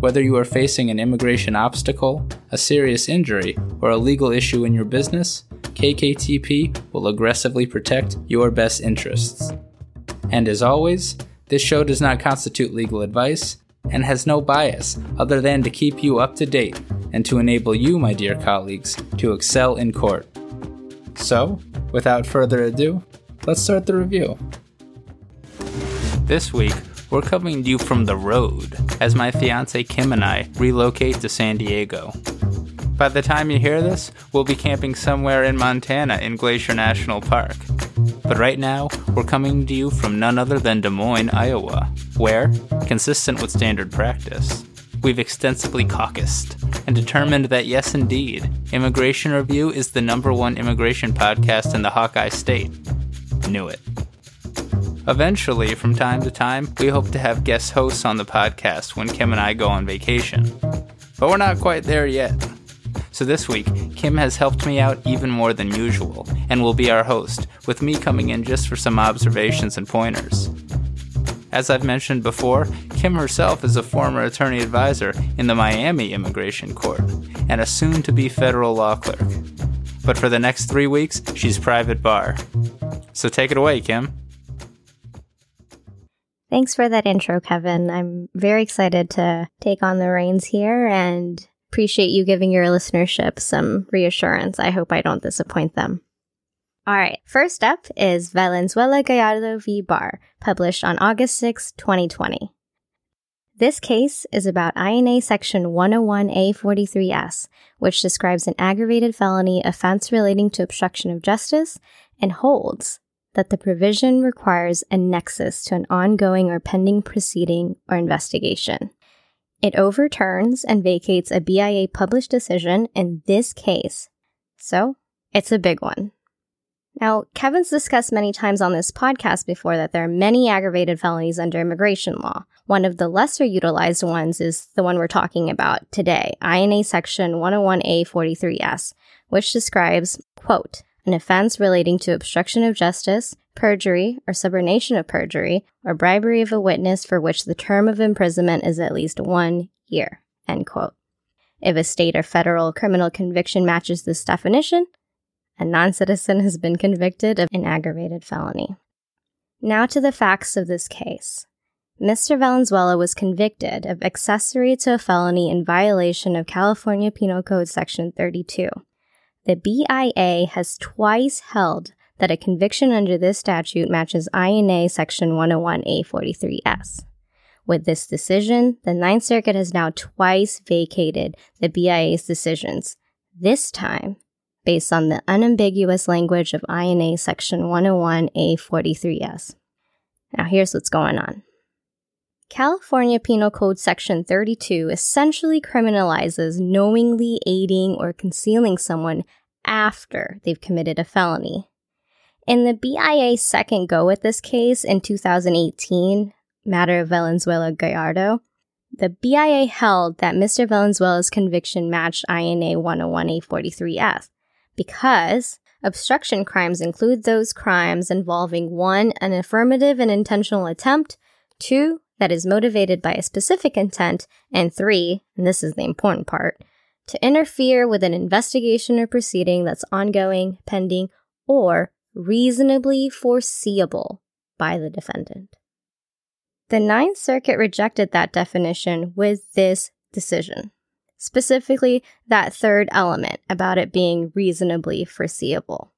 Whether you are facing an immigration obstacle, a serious injury, or a legal issue in your business, KKTP will aggressively protect your best interests. And as always, this show does not constitute legal advice and has no bias other than to keep you up to date and to enable you, my dear colleagues, to excel in court. So, without further ado, let's start the review. This week, we're coming to you from the road as my fiance Kim and I relocate to San Diego. By the time you hear this, we'll be camping somewhere in Montana in Glacier National Park. But right now, we're coming to you from none other than Des Moines, Iowa, where, consistent with standard practice, we've extensively caucused and determined that yes, indeed, Immigration Review is the number one immigration podcast in the Hawkeye State. Knew it. Eventually, from time to time, we hope to have guest hosts on the podcast when Kim and I go on vacation. But we're not quite there yet. So this week, Kim has helped me out even more than usual and will be our host, with me coming in just for some observations and pointers. As I've mentioned before, Kim herself is a former attorney advisor in the Miami Immigration Court and a soon to be federal law clerk. But for the next three weeks, she's private bar. So take it away, Kim. Thanks for that intro, Kevin. I'm very excited to take on the reins here and appreciate you giving your listenership some reassurance. I hope I don't disappoint them. All right, first up is Valenzuela Gallardo v. Barr, published on August 6, 2020. This case is about INA Section 101A43S, which describes an aggravated felony offense relating to obstruction of justice and holds that the provision requires a nexus to an ongoing or pending proceeding or investigation. It overturns and vacates a BIA published decision in this case. So, it's a big one. Now, Kevin's discussed many times on this podcast before that there are many aggravated felonies under immigration law. One of the lesser utilized ones is the one we're talking about today, INA Section 101A43S, which describes, quote, an offense relating to obstruction of justice, perjury or subornation of perjury, or bribery of a witness for which the term of imprisonment is at least one year. End quote. If a state or federal criminal conviction matches this definition, a non citizen has been convicted of an aggravated felony. Now to the facts of this case. Mr. Valenzuela was convicted of accessory to a felony in violation of California Penal Code Section 32. The BIA has twice held that a conviction under this statute matches INA Section 101A43S. With this decision, the Ninth Circuit has now twice vacated the BIA's decisions, this time based on the unambiguous language of INA Section 101A43S. Now, here's what's going on. California Penal Code Section 32 essentially criminalizes knowingly aiding or concealing someone after they've committed a felony. In the BIA's second go at this case in 2018, matter of Valenzuela Gallardo, the BIA held that Mr. Valenzuela's conviction matched INA 101A43S because obstruction crimes include those crimes involving one, an affirmative and intentional attempt, two, that is motivated by a specific intent, and three, and this is the important part, to interfere with an investigation or proceeding that's ongoing, pending, or reasonably foreseeable by the defendant. The Ninth Circuit rejected that definition with this decision, specifically that third element about it being reasonably foreseeable.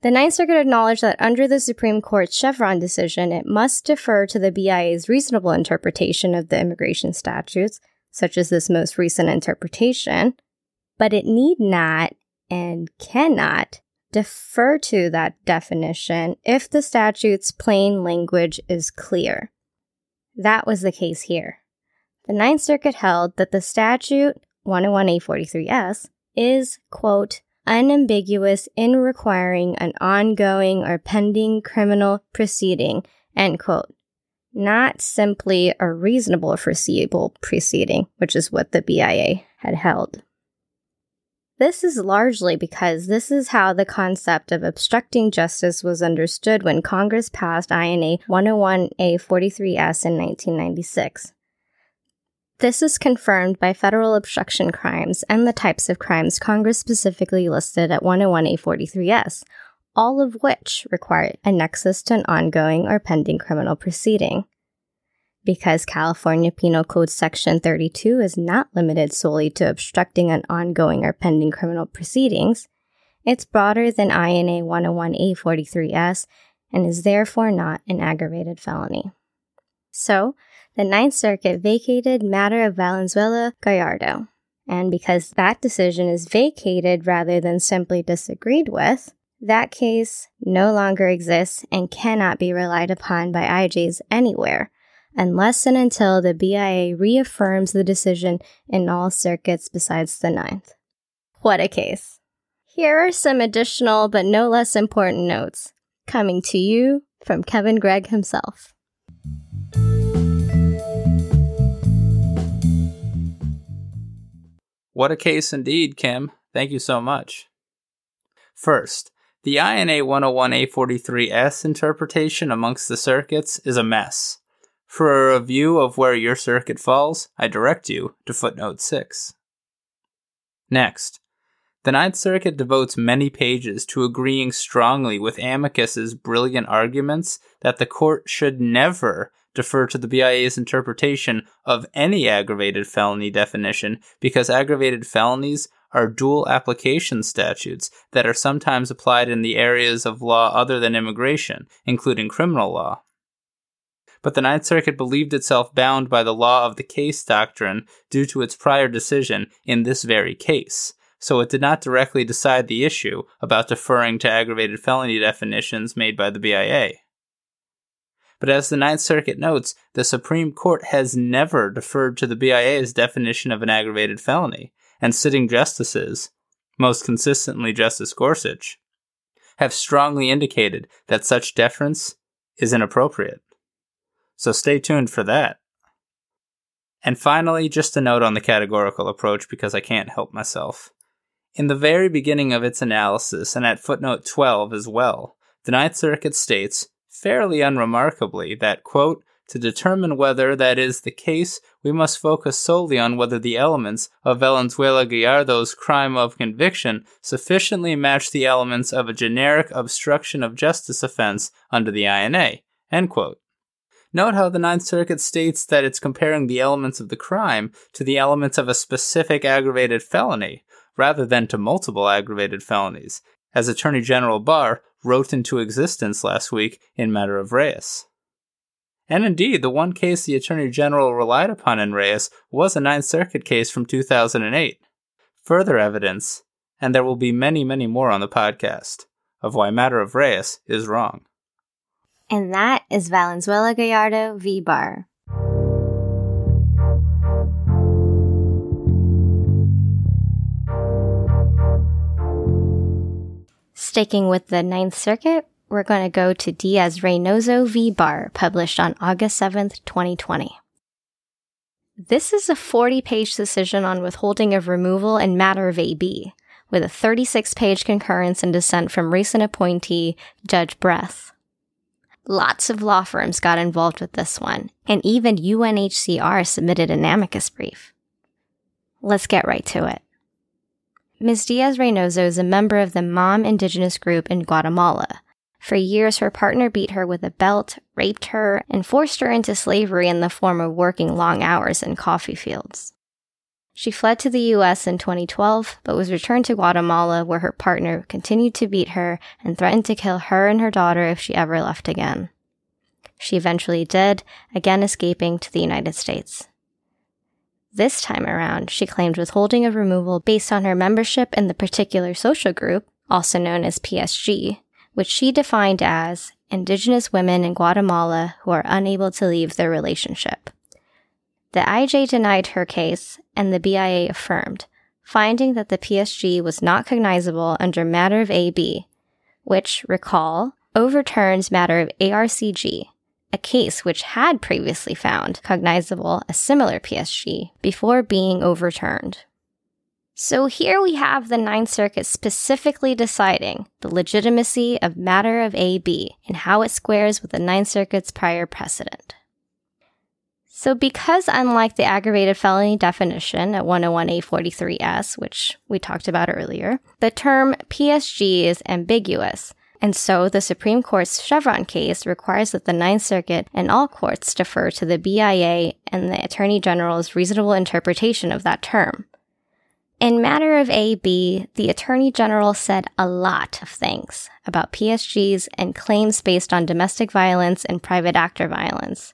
The Ninth Circuit acknowledged that under the Supreme Court's Chevron decision, it must defer to the BIA's reasonable interpretation of the immigration statutes, such as this most recent interpretation, but it need not and cannot defer to that definition if the statute's plain language is clear. That was the case here. The Ninth Circuit held that the statute 101A43S is, quote, unambiguous in requiring an ongoing or pending criminal proceeding, end quote. Not simply a reasonable foreseeable proceeding, which is what the BIA had held. This is largely because this is how the concept of obstructing justice was understood when Congress passed INA 101A43S in 1996. This is confirmed by federal obstruction crimes and the types of crimes Congress specifically listed at 101A43S, all of which require a nexus to an ongoing or pending criminal proceeding because California Penal Code Section 32 is not limited solely to obstructing an ongoing or pending criminal proceedings. It's broader than INA 101A43S and is therefore not an aggravated felony. So, the Ninth Circuit vacated matter of Valenzuela Gallardo. And because that decision is vacated rather than simply disagreed with, that case no longer exists and cannot be relied upon by IJs anywhere unless and until the BIA reaffirms the decision in all circuits besides the ninth. What a case. Here are some additional but no less important notes coming to you from Kevin Gregg himself. What a case indeed, Kim. Thank you so much. First, the INA 101A43S interpretation amongst the circuits is a mess. For a review of where your circuit falls, I direct you to footnote 6. Next, the Ninth Circuit devotes many pages to agreeing strongly with Amicus's brilliant arguments that the court should never defer to the BIA's interpretation of any aggravated felony definition because aggravated felonies are dual application statutes that are sometimes applied in the areas of law other than immigration, including criminal law but the Ninth Circuit believed itself bound by the law of the case doctrine due to its prior decision in this very case. So it did not directly decide the issue about deferring to aggravated felony definitions made by the BIA. But as the Ninth Circuit notes, the Supreme Court has never deferred to the BIA's definition of an aggravated felony, and sitting justices, most consistently Justice Gorsuch, have strongly indicated that such deference is inappropriate so stay tuned for that. And finally, just a note on the categorical approach because I can't help myself. In the very beginning of its analysis, and at footnote 12 as well, the Ninth Circuit states, fairly unremarkably, that, quote, to determine whether that is the case, we must focus solely on whether the elements of Valenzuela Gallardo's crime of conviction sufficiently match the elements of a generic obstruction of justice offense under the INA. Note how the Ninth Circuit states that it's comparing the elements of the crime to the elements of a specific aggravated felony, rather than to multiple aggravated felonies, as Attorney General Barr wrote into existence last week in Matter of Reyes. And indeed, the one case the Attorney General relied upon in Reyes was a Ninth Circuit case from 2008. Further evidence, and there will be many, many more on the podcast, of why Matter of Reyes is wrong and that is Valenzuela Gallardo v. Barr. Sticking with the Ninth Circuit, we're going to go to Diaz Reynoso v. Barr, published on August 7th, 2020. This is a 40 page decision on withholding of removal in matter of AB, with a 36 page concurrence and dissent from recent appointee Judge Bress. Lots of law firms got involved with this one, and even UNHCR submitted an amicus brief. Let's get right to it. Ms. Diaz Reynoso is a member of the Mam Indigenous group in Guatemala. For years, her partner beat her with a belt, raped her, and forced her into slavery in the form of working long hours in coffee fields. She fled to the US in 2012, but was returned to Guatemala where her partner continued to beat her and threatened to kill her and her daughter if she ever left again. She eventually did, again escaping to the United States. This time around, she claimed withholding of removal based on her membership in the particular social group, also known as PSG, which she defined as Indigenous women in Guatemala who are unable to leave their relationship. The IJ denied her case and the BIA affirmed, finding that the PSG was not cognizable under matter of AB, which, recall, overturns matter of ARCG, a case which had previously found cognizable a similar PSG before being overturned. So here we have the Ninth Circuit specifically deciding the legitimacy of matter of AB and how it squares with the Ninth Circuit's prior precedent. So, because unlike the aggravated felony definition at 101A43S, which we talked about earlier, the term PSG is ambiguous, and so the Supreme Court's Chevron case requires that the Ninth Circuit and all courts defer to the BIA and the Attorney General's reasonable interpretation of that term. In matter of AB, the Attorney General said a lot of things about PSGs and claims based on domestic violence and private actor violence.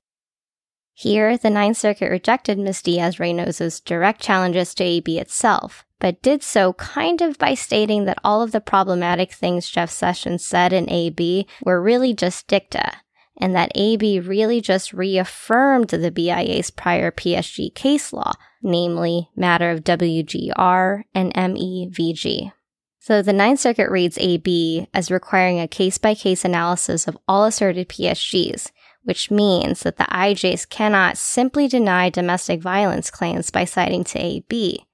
Here, the Ninth Circuit rejected Ms. Diaz Reynoso's direct challenges to AB itself, but did so kind of by stating that all of the problematic things Jeff Sessions said in AB were really just dicta, and that AB really just reaffirmed the BIA's prior PSG case law, namely matter of WGR and MEVG. So the Ninth Circuit reads AB as requiring a case by case analysis of all asserted PSGs, which means that the IJs cannot simply deny domestic violence claims by citing to AB.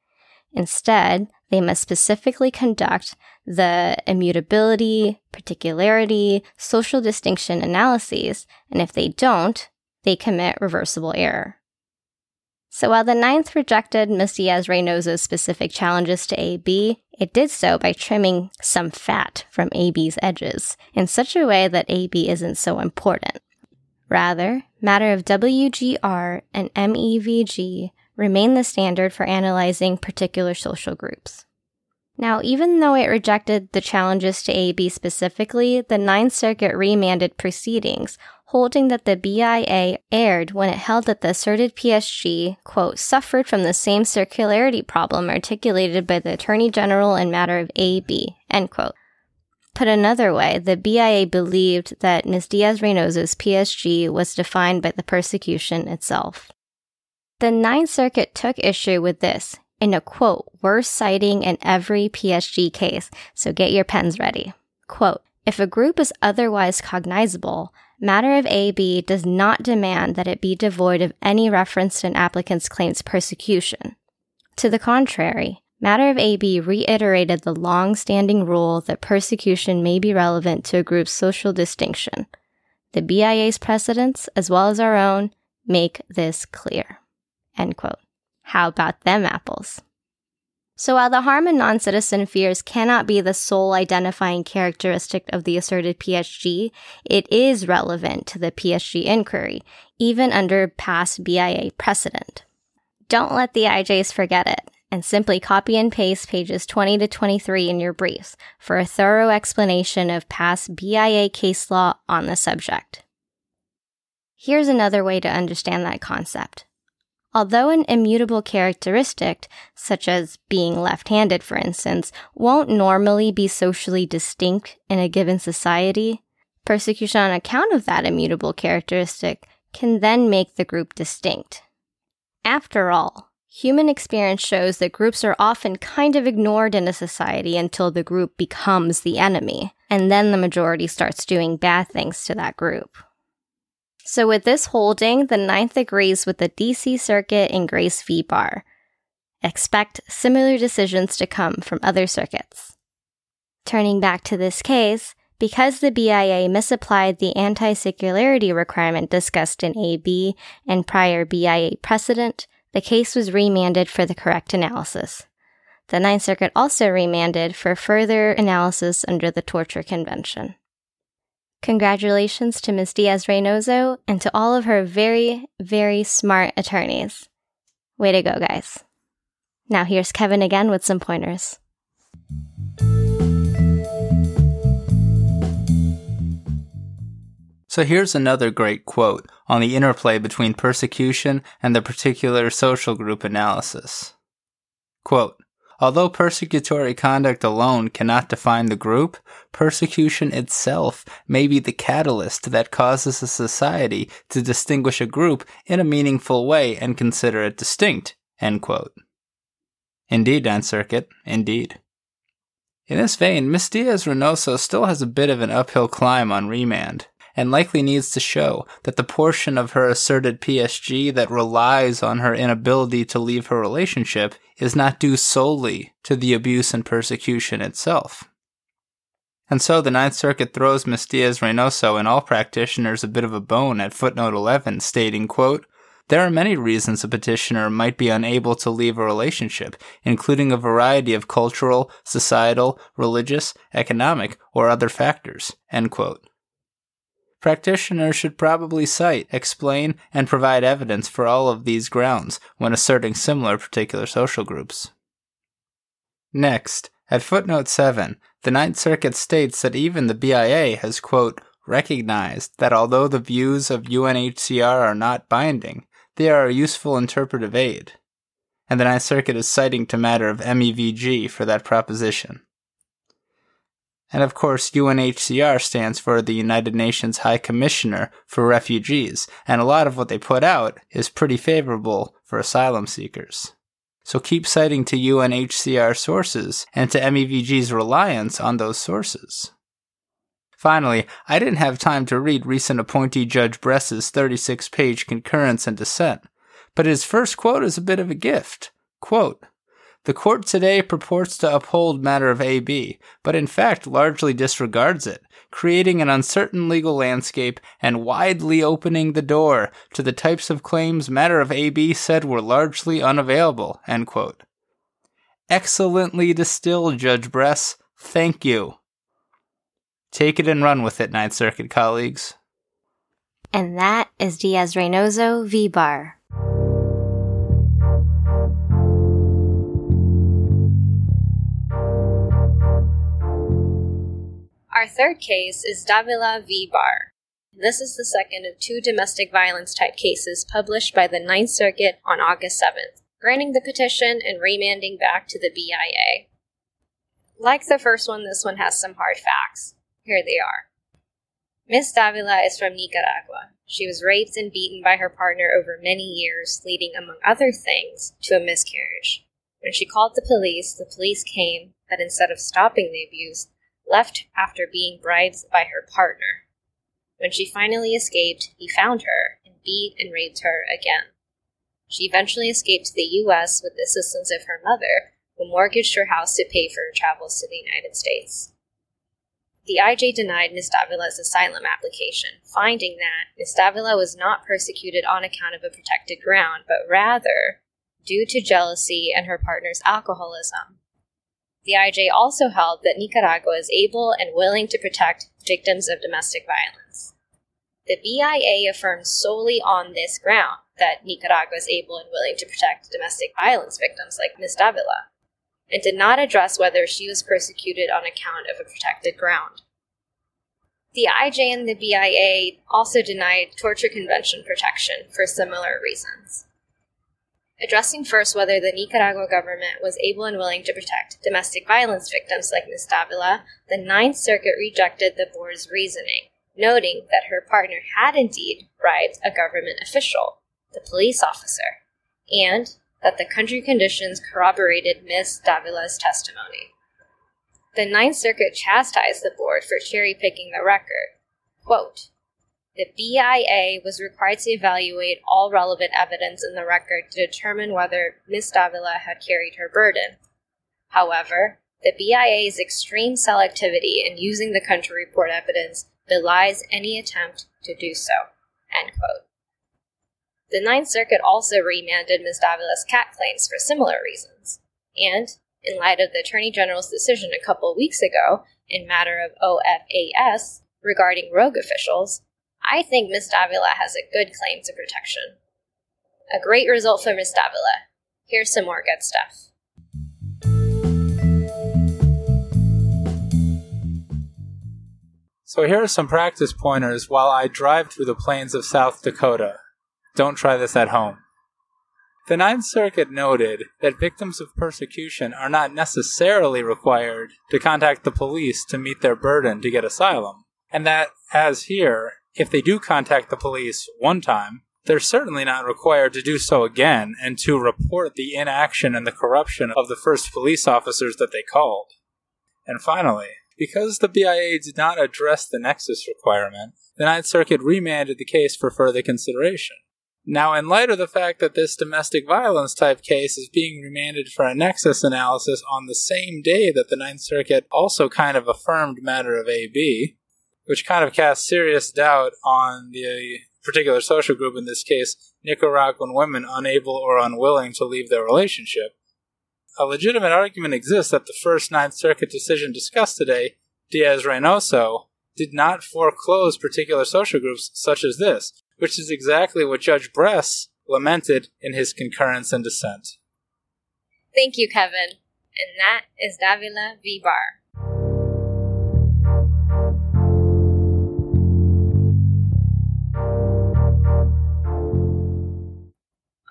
Instead, they must specifically conduct the immutability, particularity, social distinction analyses, and if they don't, they commit reversible error. So while the Ninth rejected Ms. Diaz Reynoso's specific challenges to AB, it did so by trimming some fat from AB's edges in such a way that AB isn't so important. Rather, matter of WGR and MEVG remain the standard for analyzing particular social groups. Now, even though it rejected the challenges to AB specifically, the Ninth Circuit remanded proceedings, holding that the BIA erred when it held that the asserted PSG, quote, suffered from the same circularity problem articulated by the Attorney General in matter of AB, end quote. Put another way, the BIA believed that Ms. Diaz Reynoso's PSG was defined by the persecution itself. The Ninth Circuit took issue with this in a quote, we're citing in every PSG case, so get your pens ready. Quote, if a group is otherwise cognizable, matter of AB does not demand that it be devoid of any reference to an applicant's claims persecution. To the contrary, Matter of AB reiterated the long standing rule that persecution may be relevant to a group's social distinction. The BIA's precedents, as well as our own, make this clear. End quote. How about them apples? So while the harm a non citizen fears cannot be the sole identifying characteristic of the asserted PSG, it is relevant to the PSG inquiry, even under past BIA precedent. Don't let the IJs forget it and simply copy and paste pages 20 to 23 in your briefs for a thorough explanation of past BIA case law on the subject. Here's another way to understand that concept. Although an immutable characteristic, such as being left handed, for instance, won't normally be socially distinct in a given society, persecution on account of that immutable characteristic can then make the group distinct. After all, Human experience shows that groups are often kind of ignored in a society until the group becomes the enemy, and then the majority starts doing bad things to that group. So, with this holding, the Ninth agrees with the DC Circuit in Grace v. Barr. Expect similar decisions to come from other circuits. Turning back to this case, because the BIA misapplied the anti circularity requirement discussed in AB and prior BIA precedent, the case was remanded for the correct analysis. The Ninth Circuit also remanded for further analysis under the Torture Convention. Congratulations to Ms. Diaz Reynoso and to all of her very, very smart attorneys. Way to go, guys. Now here's Kevin again with some pointers. So here's another great quote on the interplay between persecution and the particular social group analysis. Quote, Although persecutory conduct alone cannot define the group, persecution itself may be the catalyst that causes a society to distinguish a group in a meaningful way and consider it distinct. Indeed, Ninth Circuit, indeed. In this vein, Miss Diaz Reynoso still has a bit of an uphill climb on remand, and likely needs to show that the portion of her asserted PSG that relies on her inability to leave her relationship is not due solely to the abuse and persecution itself. And so the Ninth Circuit throws Miss Diaz Reynoso and all practitioners a bit of a bone at footnote 11, stating, quote, there are many reasons a petitioner might be unable to leave a relationship, including a variety of cultural, societal, religious, economic, or other factors. Practitioners should probably cite, explain, and provide evidence for all of these grounds when asserting similar particular social groups. Next, at footnote 7, the Ninth Circuit states that even the BIA has, quote, recognized that although the views of UNHCR are not binding, they are a useful interpretive aid. And the Ninth Circuit is citing to matter of MEVG for that proposition. And of course, UNHCR stands for the United Nations High Commissioner for Refugees, and a lot of what they put out is pretty favorable for asylum seekers. So keep citing to UNHCR sources and to MEVG's reliance on those sources. Finally, I didn't have time to read recent appointee Judge Bress's 36 page concurrence and dissent, but his first quote is a bit of a gift. Quote, the court today purports to uphold matter of AB, but in fact largely disregards it, creating an uncertain legal landscape and widely opening the door to the types of claims matter of AB said were largely unavailable. Excellently distilled, Judge Bress. Thank you. Take it and run with it, Ninth Circuit colleagues. And that is Diaz Reynoso v. Barr. Our third case is Davila v. Barr. This is the second of two domestic violence type cases published by the Ninth Circuit on August 7th, granting the petition and remanding back to the BIA. Like the first one, this one has some hard facts. Here they are. Miss Davila is from Nicaragua. She was raped and beaten by her partner over many years, leading, among other things, to a miscarriage. When she called the police, the police came, but instead of stopping the abuse, left after being bribed by her partner. When she finally escaped, he found her and beat and raped her again. She eventually escaped to the U.S. with the assistance of her mother, who mortgaged her house to pay for her travels to the United States the IJ denied Ms. Davila's asylum application, finding that Ms. Davila was not persecuted on account of a protected ground, but rather due to jealousy and her partner's alcoholism. The IJ also held that Nicaragua is able and willing to protect victims of domestic violence. The BIA affirmed solely on this ground that Nicaragua is able and willing to protect domestic violence victims like Ms. Davila and did not address whether she was persecuted on account of a protected ground. The IJ and the BIA also denied torture convention protection for similar reasons. Addressing first whether the Nicaragua government was able and willing to protect domestic violence victims like Ms. Davila, the Ninth Circuit rejected the board's reasoning, noting that her partner had indeed bribed a government official, the police officer, and that the country conditions corroborated Ms. Davila's testimony. The Ninth Circuit chastised the board for cherry picking the record. Quote, the BIA was required to evaluate all relevant evidence in the record to determine whether Ms. Davila had carried her burden. However, the BIA's extreme selectivity in using the country report evidence belies any attempt to do so. The Ninth Circuit also remanded Ms. Davila's CAT claims for similar reasons. And, in light of the Attorney General's decision a couple weeks ago in matter of OFAS regarding rogue officials, I think Ms. Davila has a good claim to protection. A great result for Ms. Davila. Here's some more good stuff. So here are some practice pointers while I drive through the plains of South Dakota. Don't try this at home. The Ninth Circuit noted that victims of persecution are not necessarily required to contact the police to meet their burden to get asylum, and that, as here, if they do contact the police one time, they're certainly not required to do so again and to report the inaction and the corruption of the first police officers that they called. And finally, because the BIA did not address the nexus requirement, the Ninth Circuit remanded the case for further consideration. Now, in light of the fact that this domestic violence type case is being remanded for a nexus analysis on the same day that the Ninth Circuit also kind of affirmed matter of AB, which kind of casts serious doubt on the particular social group, in this case, Nicaraguan women unable or unwilling to leave their relationship, a legitimate argument exists that the first Ninth Circuit decision discussed today, Diaz Reynoso, did not foreclose particular social groups such as this, which is exactly what Judge Bress lamented in his concurrence and dissent. Thank you, Kevin. And that is Davila v. Barr.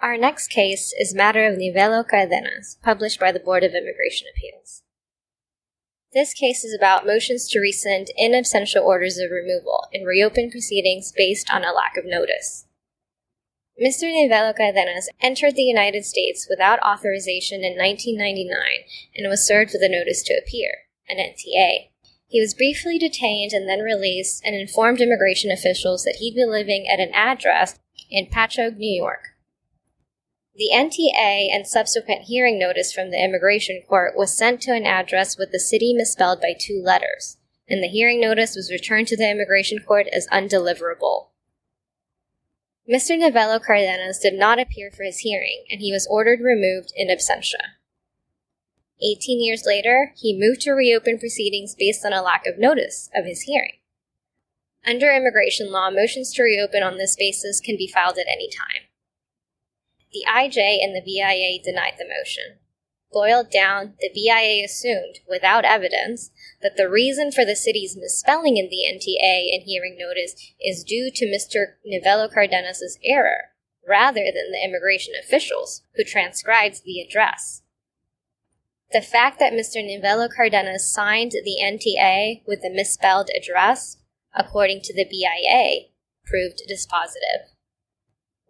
Our next case is matter of Nivelo Cardenas, published by the Board of Immigration Appeals. This case is about motions to rescind in absentia orders of removal and reopen proceedings based on a lack of notice. Mr. Nivelo Cardenas entered the United States without authorization in 1999 and was served with a notice to appear, an NTA. He was briefly detained and then released and informed immigration officials that he'd be living at an address in Patchogue, New York. The NTA and subsequent hearing notice from the immigration court was sent to an address with the city misspelled by two letters, and the hearing notice was returned to the immigration court as undeliverable. Mr. Nivelo Cardenas did not appear for his hearing, and he was ordered removed in absentia. Eighteen years later, he moved to reopen proceedings based on a lack of notice of his hearing. Under immigration law, motions to reopen on this basis can be filed at any time. The IJ and the BIA denied the motion. Boiled down, the BIA assumed, without evidence, that the reason for the city's misspelling in the NTA and hearing notice is due to Mr. Nivelo Cardenas' error, rather than the immigration officials who transcribed the address. The fact that Mr. Nivelo Cardenas signed the NTA with the misspelled address, according to the BIA, proved dispositive.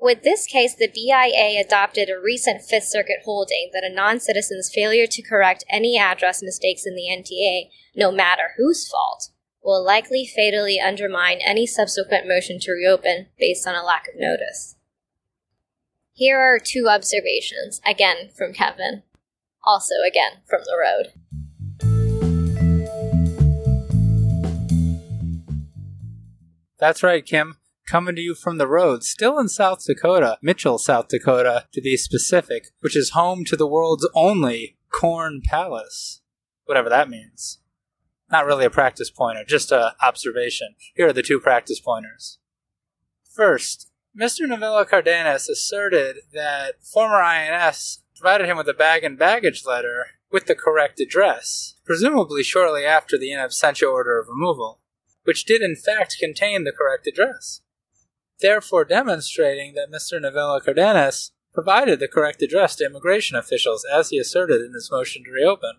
With this case, the BIA adopted a recent Fifth Circuit holding that a non citizen's failure to correct any address mistakes in the NTA, no matter whose fault, will likely fatally undermine any subsequent motion to reopen based on a lack of notice. Here are two observations, again from Kevin, also again from the road. That's right, Kim coming to you from the road, still in South Dakota, Mitchell, South Dakota, to be specific, which is home to the world's only Corn Palace. Whatever that means. Not really a practice pointer, just a observation. Here are the two practice pointers. First, Mr. Nivelo Cardenas asserted that former INS provided him with a bag and baggage letter with the correct address, presumably shortly after the in absentia order of removal, which did in fact contain the correct address therefore demonstrating that Mr. Nivelo Cardenas provided the correct address to immigration officials, as he asserted in his motion to reopen.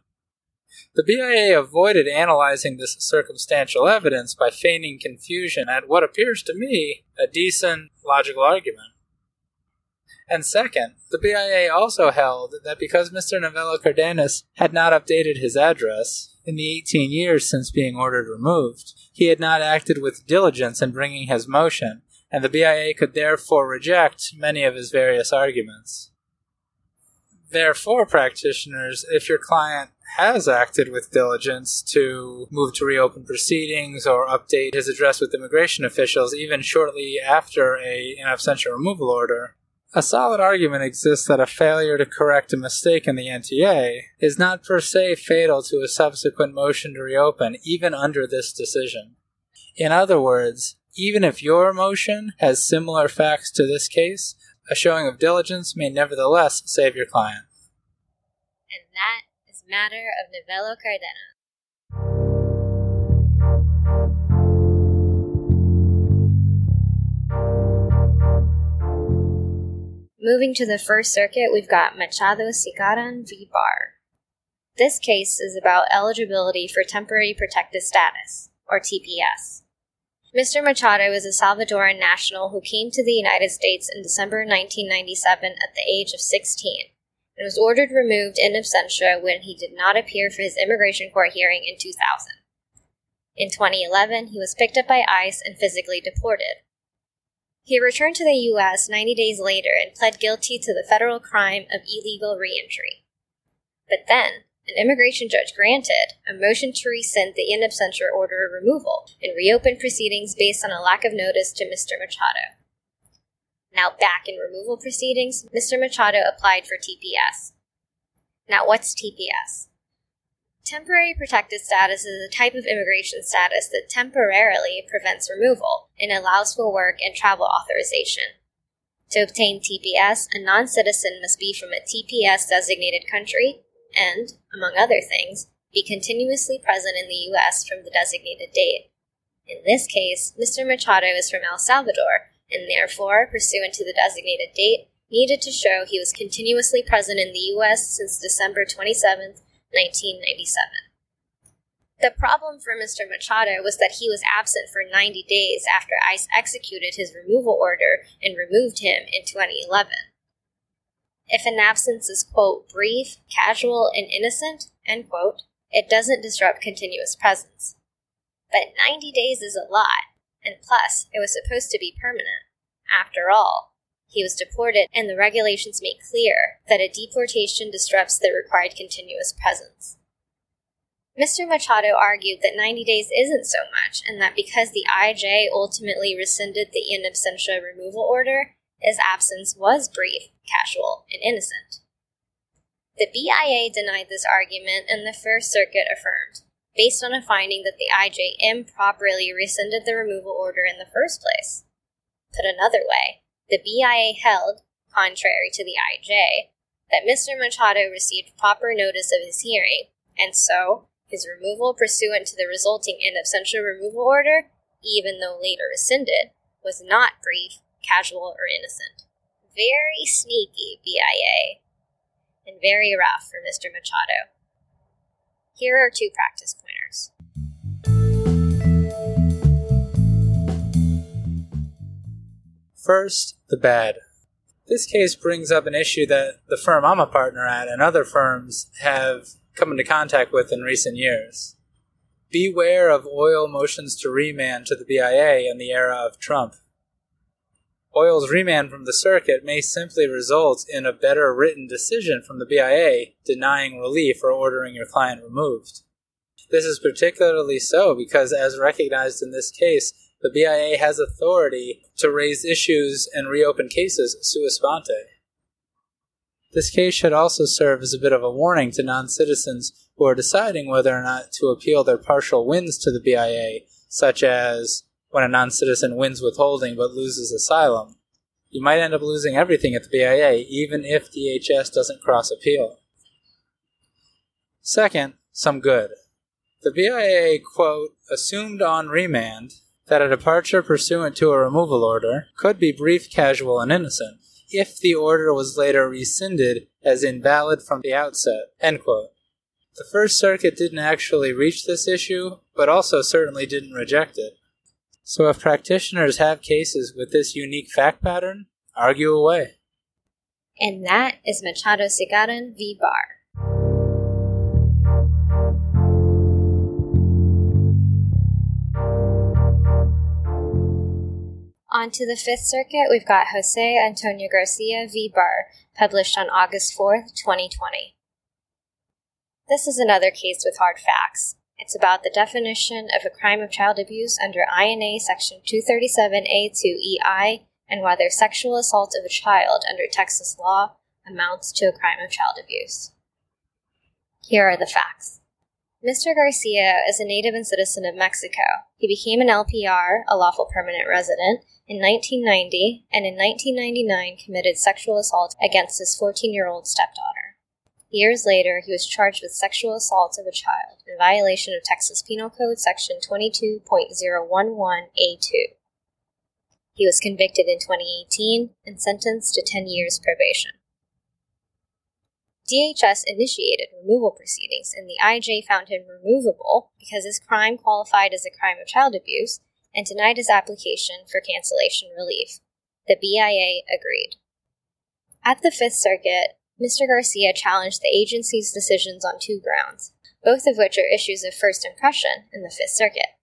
The BIA avoided analyzing this circumstantial evidence by feigning confusion at what appears to me a decent logical argument. And second, the BIA also held that because Mr. Nivelo Cardenas had not updated his address in the 18 years since being ordered removed, he had not acted with diligence in bringing his motion, and the BIA could therefore reject many of his various arguments. Therefore, practitioners, if your client has acted with diligence to move to reopen proceedings or update his address with immigration officials even shortly after a in absentia removal order, a solid argument exists that a failure to correct a mistake in the NTA is not per se fatal to a subsequent motion to reopen, even under this decision. In other words, even if your motion has similar facts to this case, a showing of diligence may nevertheless save your client. And that is matter of Nivelo Cardenas. Moving to the First Circuit, we've got Machado Cicaran v. Barr. This case is about eligibility for temporary protected status, or TPS. Mr. Machado is a Salvadoran national who came to the United States in December 1997 at the age of 16 and was ordered removed in absentia when he did not appear for his immigration court hearing in 2000. In 2011, he was picked up by ICE and physically deported. He returned to the U.S. 90 days later and pled guilty to the federal crime of illegal reentry. But then, an immigration judge granted a motion to rescind the in absentia order of removal and reopen proceedings based on a lack of notice to Mr. Machado. Now back in removal proceedings, Mr. Machado applied for TPS. Now what's TPS? Temporary protected status is a type of immigration status that temporarily prevents removal and allows for work and travel authorization. To obtain TPS, a non citizen must be from a TPS designated country and, among other things, be continuously present in the U.S. from the designated date. In this case, Mr. Machado is from El Salvador, and therefore, pursuant to the designated date, needed to show he was continuously present in the U.S. since December 27, 1997. The problem for Mr. Machado was that he was absent for 90 days after ICE executed his removal order and removed him in 2011. If an absence is, quote, brief, casual, and innocent, end quote, it doesn't disrupt continuous presence. But 90 days is a lot, and plus, it was supposed to be permanent. After all, he was deported, and the regulations make clear that a deportation disrupts the required continuous presence. Mr. Machado argued that 90 days isn't so much, and that because the IJ ultimately rescinded the in absentia removal order, his absence was brief, casual, and innocent. The BIA denied this argument and the First Circuit affirmed, based on a finding that the IJ improperly rescinded the removal order in the first place. Put another way, the BIA held, contrary to the IJ, that Mr. Machado received proper notice of his hearing, and so his removal pursuant to the resulting in absentia removal order, even though later rescinded, was not brief, casual, or innocent. Very sneaky, BIA, and very rough for Mr. Machado. Here are two practice pointers. First, the bad. This case brings up an issue that the firm I'm a partner at and other firms have come into contact with in recent years. Beware of OIL motions to remand to the BIA in the era of Trump. OIL's remand from the circuit may simply result in a better written decision from the BIA denying relief or ordering your client removed. This is particularly so because, as recognized in this case, the BIA has authority to raise issues and reopen cases sua sponte. This case should also serve as a bit of a warning to non citizens who are deciding whether or not to appeal their partial wins to the BIA, such as when a non citizen wins withholding but loses asylum. You might end up losing everything at the BIA, even if DHS doesn't cross appeal. Second, some good. The BIA, quote, assumed on remand that a departure pursuant to a removal order could be brief, casual, and innocent if the order was later rescinded as invalid from the outset, end quote. The First Circuit didn't actually reach this issue, but also certainly didn't reject it. So if practitioners have cases with this unique fact pattern, argue away. And that is Machado Cigaran v. Barr. On to the Fifth Circuit, we've got Jose Antonio Garcia v. Barr, published on August 4th, 2020. This is another case with hard facts. It's about the definition of a crime of child abuse under INA Section 237A2EI and whether sexual assault of a child under Texas law amounts to a crime of child abuse. Here are the facts. Mr. Garcia is a native and citizen of Mexico. He became an LPR, a lawful permanent resident, in 1990 and in 1999 committed sexual assault against his 14 year old stepdaughter. Years later, he was charged with sexual assault of a child in violation of Texas Penal Code Section 22.011A2. He was convicted in 2018 and sentenced to 10 years probation. DHS initiated removal proceedings, and the IJ found him removable because his crime qualified as a crime of child abuse and denied his application for cancellation relief. The BIA agreed. At the Fifth Circuit, Mr. Garcia challenged the agency's decisions on two grounds, both of which are issues of first impression in the Fifth Circuit,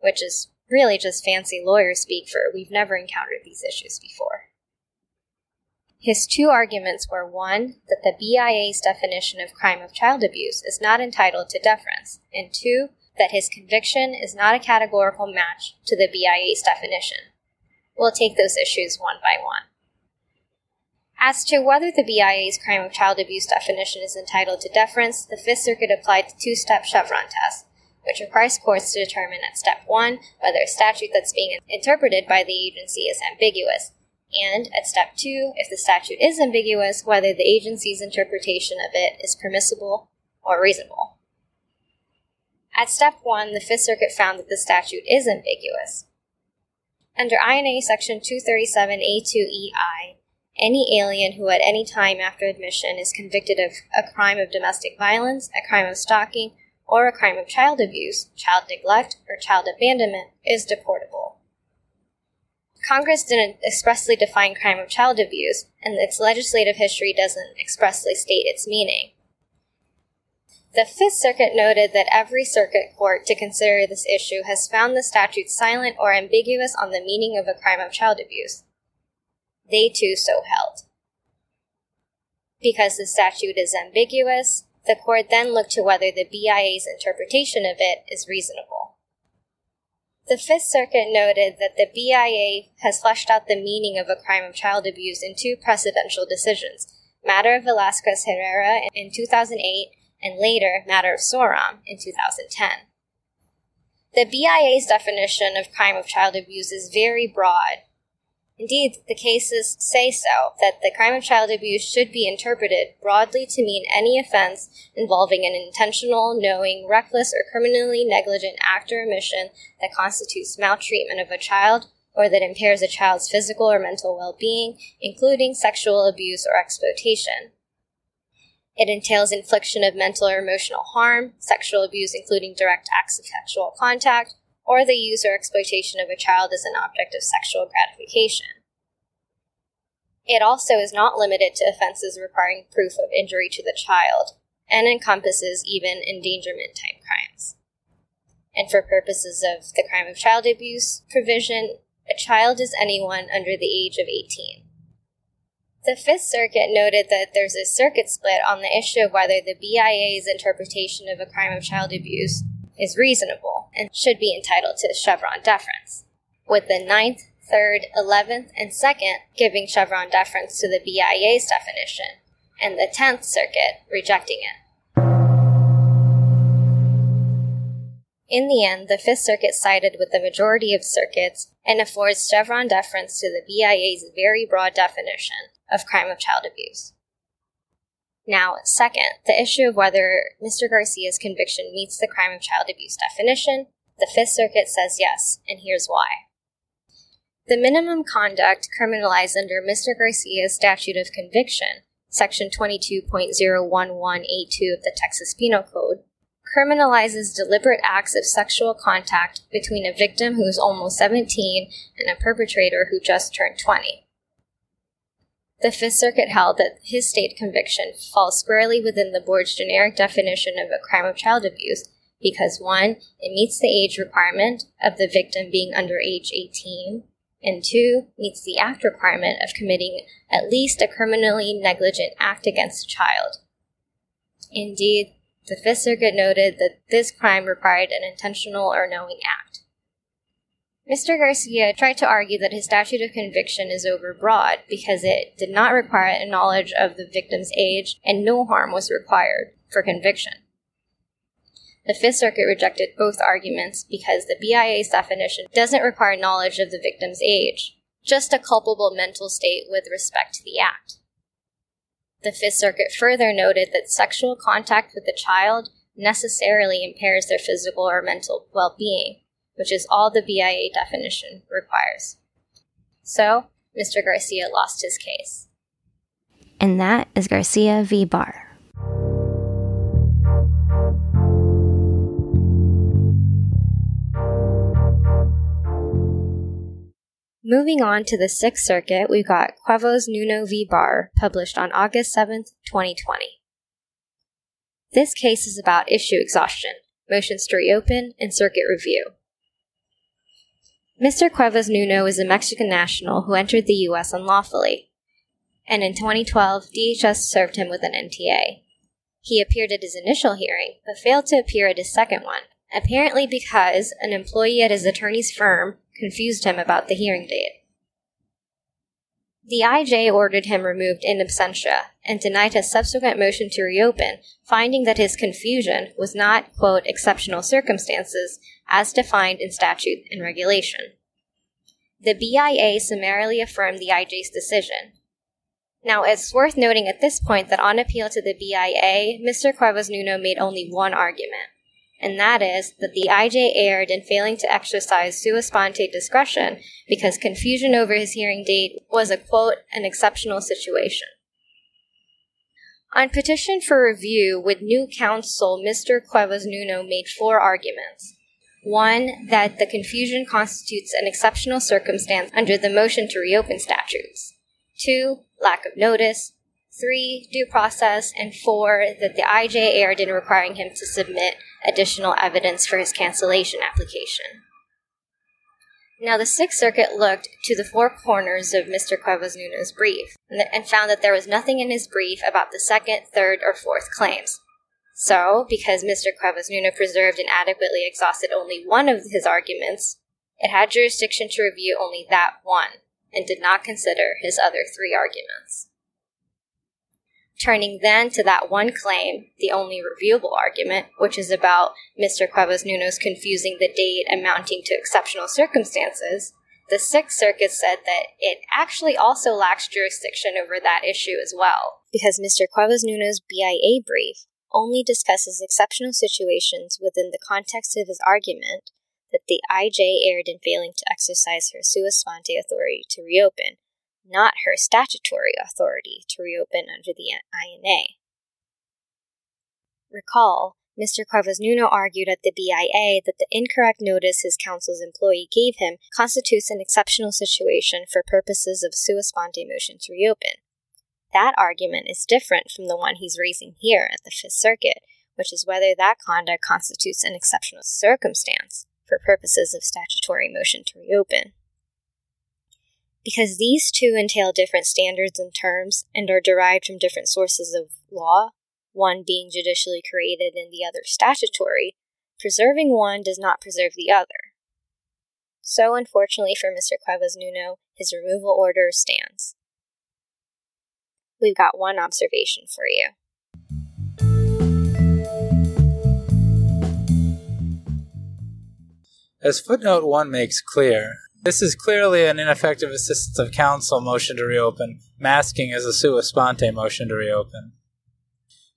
which is really just fancy lawyer speak for we've never encountered these issues before. His two arguments were one, that the BIA's definition of crime of child abuse is not entitled to deference, and two, that his conviction is not a categorical match to the BIA's definition. We'll take those issues one by one. As to whether the BIA's crime of child abuse definition is entitled to deference, the Fifth Circuit applied the two step Chevron test, which requires courts to determine at step one whether a statute that's being interpreted by the agency is ambiguous, and at step two, if the statute is ambiguous, whether the agency's interpretation of it is permissible or reasonable. At step one, the Fifth Circuit found that the statute is ambiguous. Under INA Section 237A2EI, any alien who at any time after admission is convicted of a crime of domestic violence, a crime of stalking, or a crime of child abuse, child neglect, or child abandonment is deportable. Congress didn't expressly define crime of child abuse, and its legislative history doesn't expressly state its meaning. The Fifth Circuit noted that every circuit court to consider this issue has found the statute silent or ambiguous on the meaning of a crime of child abuse. They too so held. Because the statute is ambiguous, the court then looked to whether the BIA's interpretation of it is reasonable. The Fifth Circuit noted that the BIA has fleshed out the meaning of a crime of child abuse in two precedential decisions Matter of Velazquez Herrera in 2008 and later Matter of Soram in 2010. The BIA's definition of crime of child abuse is very broad Indeed, the cases say so, that the crime of child abuse should be interpreted broadly to mean any offense involving an intentional, knowing, reckless, or criminally negligent act or omission that constitutes maltreatment of a child or that impairs a child's physical or mental well being, including sexual abuse or exploitation. It entails infliction of mental or emotional harm, sexual abuse, including direct acts of sexual contact, or the use or exploitation of a child as an object of sexual gratification. It also is not limited to offenses requiring proof of injury to the child, and encompasses even endangerment type crimes. And for purposes of the crime of child abuse provision, a child is anyone under the age of 18. The Fifth Circuit noted that there's a circuit split on the issue of whether the BIA's interpretation of a crime of child abuse is reasonable and should be entitled to Chevron deference, with the Ninth, Third, Eleventh, and Second giving Chevron deference to the BIA's definition, and the Tenth Circuit rejecting it. In the end, the Fifth Circuit sided with the majority of circuits and affords Chevron deference to the BIA's very broad definition of crime of child abuse. Now, second, the issue of whether Mr. Garcia's conviction meets the crime of child abuse definition, the Fifth Circuit says yes, and here's why. The minimum conduct criminalized under Mr. Garcia's statute of conviction, section 22.01182 of the Texas Penal Code, criminalizes deliberate acts of sexual contact between a victim who is almost 17 and a perpetrator who just turned 20 the Fifth Circuit held that his state conviction falls squarely within the board's generic definition of a crime of child abuse because one, it meets the age requirement of the victim being under age 18, and two, meets the act requirement of committing at least a criminally negligent act against a child. Indeed, the Fifth Circuit noted that this crime required an intentional or knowing act. Mr. Garcia tried to argue that his statute of conviction is overbroad because it did not require a knowledge of the victim's age and no harm was required for conviction. The Fifth Circuit rejected both arguments because the BIA's definition doesn't require knowledge of the victim's age, just a culpable mental state with respect to the act. The Fifth Circuit further noted that sexual contact with a child necessarily impairs their physical or mental well being, which is all the BIA definition requires. So, Mr. Garcia lost his case. And that is Garcia v. Barr. Moving on to the Sixth Circuit, we've got Cuevas Nuno v. Barr, published on August 7th, 2020. This case is about issue exhaustion, motions to reopen, and circuit review. Mr. Cuevas Nuno is a Mexican national who entered the U.S. unlawfully, and in 2012, DHS served him with an NTA. He appeared at his initial hearing, but failed to appear at his second one, apparently because an employee at his attorney's firm confused him about the hearing date. The IJ ordered him removed in absentia and denied his subsequent motion to reopen, finding that his confusion was not, quote, exceptional circumstances as defined in statute and regulation. The BIA summarily affirmed the IJ's decision. Now, it's worth noting at this point that on appeal to the BIA, Mr. Cuevas Nuno made only one argument and that is that the IJ erred in failing to exercise sua sponte discretion because confusion over his hearing date was a quote, an exceptional situation. On petition for review with new counsel, Mr. Cuevas Nuno made four arguments. One, that the confusion constitutes an exceptional circumstance under the motion to reopen statutes. Two, lack of notice. Three, due process. And four, that the IJ erred in requiring him to submit additional evidence for his cancellation application. Now, the Sixth Circuit looked to the four corners of Mr. Cuevas Nuno's brief and found that there was nothing in his brief about the second, third, or fourth claims. So, because Mr. Cuevas Nuno preserved and adequately exhausted only one of his arguments, it had jurisdiction to review only that one and did not consider his other three arguments. Turning then to that one claim, the only reviewable argument, which is about Mr. Cuevas Nuno's confusing the date amounting to exceptional circumstances, the Sixth Circuit said that it actually also lacks jurisdiction over that issue as well, because Mr. Cuevas Nuno's BIA brief only discusses exceptional situations within the context of his argument that the IJ erred in failing to exercise her sua sponte authority to reopen, not her statutory authority to reopen under the INA. Recall, Mr. Cuevas Nuno argued at the BIA that the incorrect notice his counsel's employee gave him constitutes an exceptional situation for purposes of sua sponte motion to reopen. That argument is different from the one he's raising here at the Fifth Circuit, which is whether that conduct constitutes an exceptional circumstance for purposes of statutory motion to reopen. Because these two entail different standards and terms and are derived from different sources of law, one being judicially created and the other statutory, preserving one does not preserve the other. So, unfortunately for Mr. Cuevas Nuno, his removal order stands. We've got one observation for you. As footnote 1 makes clear, this is clearly an ineffective assistance of counsel motion to reopen, masking as a sua sponte motion to reopen.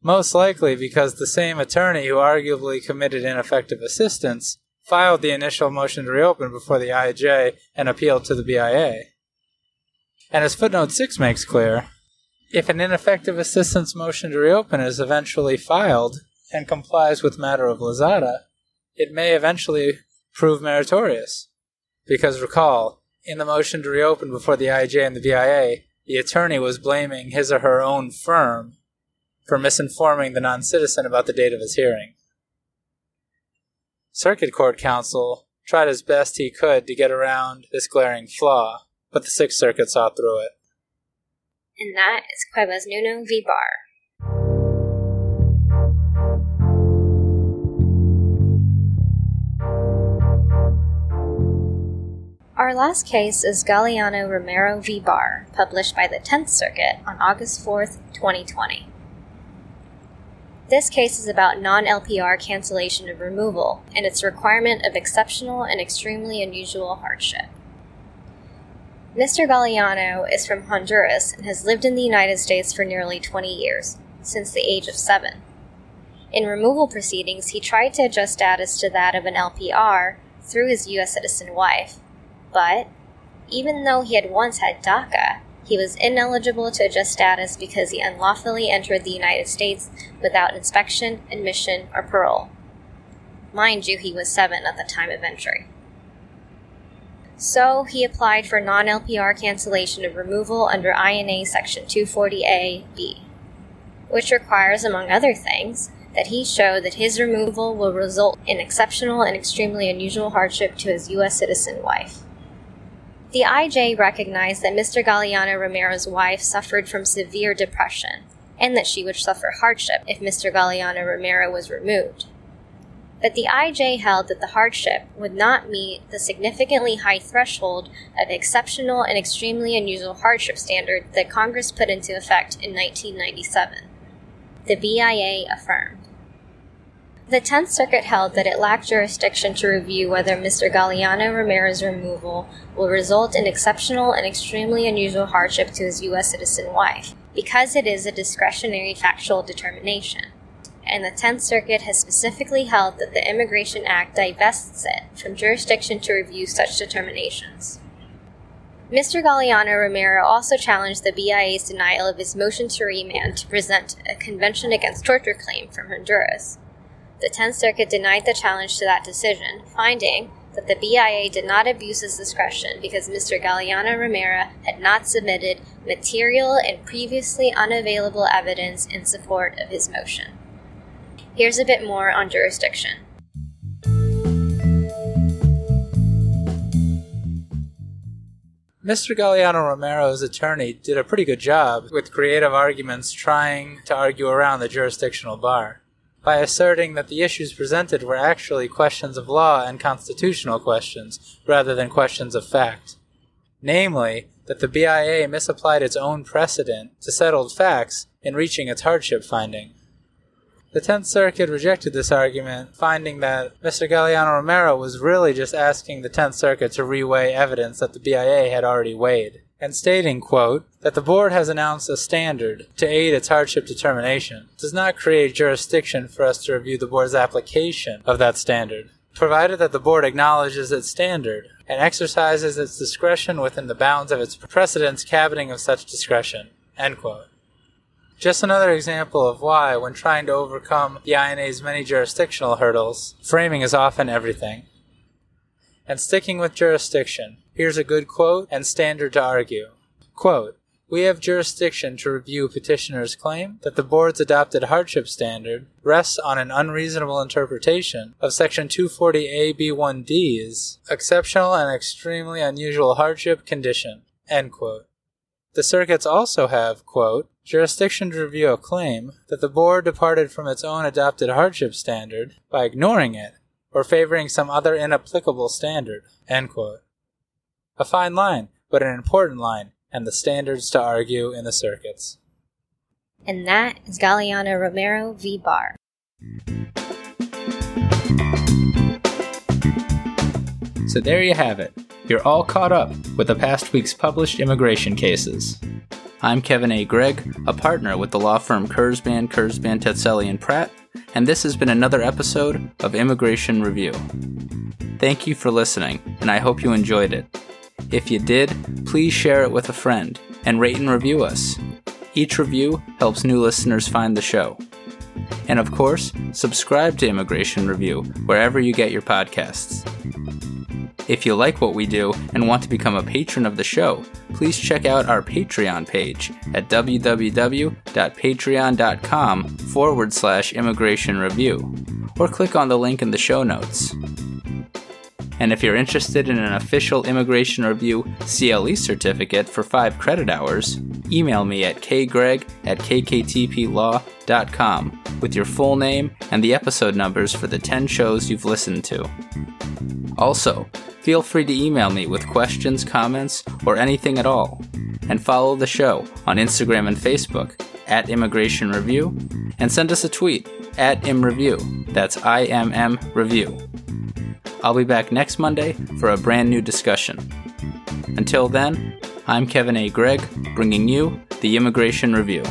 Most likely because the same attorney who arguably committed ineffective assistance filed the initial motion to reopen before the IJ and appealed to the BIA. And as footnote 6 makes clear, if an ineffective assistance motion to reopen is eventually filed and complies with matter of Lozada, it may eventually prove meritorious. Because recall, in the motion to reopen before the IJ and the BIA, the attorney was blaming his or her own firm for misinforming the non citizen about the date of his hearing. Circuit Court counsel tried as best he could to get around this glaring flaw, but the Sixth Circuit saw through it. And that is Cuevas Nuno v. Barr. Our last case is Galeano Romero v. Barr, published by the 10th Circuit on August 4th, 2020. This case is about non LPR cancellation of removal and its requirement of exceptional and extremely unusual hardship. Mr. Galeano is from Honduras and has lived in the United States for nearly 20 years, since the age of seven. In removal proceedings, he tried to adjust status to that of an LPR through his U.S. citizen wife, but even though he had once had DACA, he was ineligible to adjust status because he unlawfully entered the United States without inspection, admission, or parole. Mind you, he was seven at the time of entry. So he applied for non LPR cancellation of removal under INA Section 240A-B, which requires, among other things, that he show that his removal will result in exceptional and extremely unusual hardship to his U.S. citizen wife. The IJ recognized that Mr. Galeano Romero's wife suffered from severe depression and that she would suffer hardship if Mr. Galeano Romero was removed. But the IJ held that the hardship would not meet the significantly high threshold of exceptional and extremely unusual hardship standard that Congress put into effect in 1997. The BIA affirmed. The Tenth Circuit held that it lacked jurisdiction to review whether Mr. Galeano Romero's removal will result in exceptional and extremely unusual hardship to his U.S. citizen wife, because it is a discretionary factual determination. And the Tenth Circuit has specifically held that the Immigration Act divests it from jurisdiction to review such determinations. Mr. Galeano Romero also challenged the BIA's denial of his motion to remand to present a Convention Against Torture claim from Honduras the Tenth Circuit denied the challenge to that decision, finding that the BIA did not abuse its discretion because Mr. Galeano Romero had not submitted material and previously unavailable evidence in support of his motion. Here's a bit more on jurisdiction. Mr. Galeano Romero's attorney did a pretty good job with creative arguments trying to argue around the jurisdictional bar by asserting that the issues presented were actually questions of law and constitutional questions rather than questions of fact. Namely, that the BIA misapplied its own precedent to settled facts in reaching its hardship finding. The Tenth Circuit rejected this argument, finding that Mr. Galeano Romero was really just asking the Tenth Circuit to reweigh evidence that the BIA had already weighed and stating, quote, that the board has announced a standard to aid its hardship determination does not create jurisdiction for us to review the board's application of that standard, provided that the board acknowledges its standard and exercises its discretion within the bounds of its precedent's cabining of such discretion, end quote. Just another example of why, when trying to overcome the INA's many jurisdictional hurdles, framing is often everything. And sticking with jurisdiction, Here's a good quote and standard to argue. Quote, we have jurisdiction to review petitioner's claim that the board's adopted hardship standard rests on an unreasonable interpretation of section 240A-B1D's exceptional and extremely unusual hardship condition. End quote. The circuits also have, quote, jurisdiction to review a claim that the board departed from its own adopted hardship standard by ignoring it or favoring some other inapplicable standard. End quote. A fine line, but an important line, and the standards to argue in the circuits. And that is Galeano Romero v. Barr. So there you have it. You're all caught up with the past week's published immigration cases. I'm Kevin A. Gregg, a partner with the law firm Kurzban, Kurzban, Tetzeli, and Pratt, and this has been another episode of Immigration Review. Thank you for listening, and I hope you enjoyed it. If you did, please share it with a friend and rate and review us. Each review helps new listeners find the show. And of course, subscribe to Immigration Review wherever you get your podcasts. If you like what we do and want to become a patron of the show, please check out our Patreon page at www.patreon.com forward slash immigration review, or click on the link in the show notes. And if you're interested in an official Immigration Review CLE certificate for 5 credit hours, email me at kgreg at kktplaw.com with your full name and the episode numbers for the 10 shows you've listened to. Also, feel free to email me with questions, comments, or anything at all. And follow the show on Instagram and Facebook at Immigration Review, and send us a tweet at ImmReview. That's I M M Review. I'll be back next Monday for a brand new discussion. Until then, I'm Kevin A. Gregg, bringing you the Immigration Review.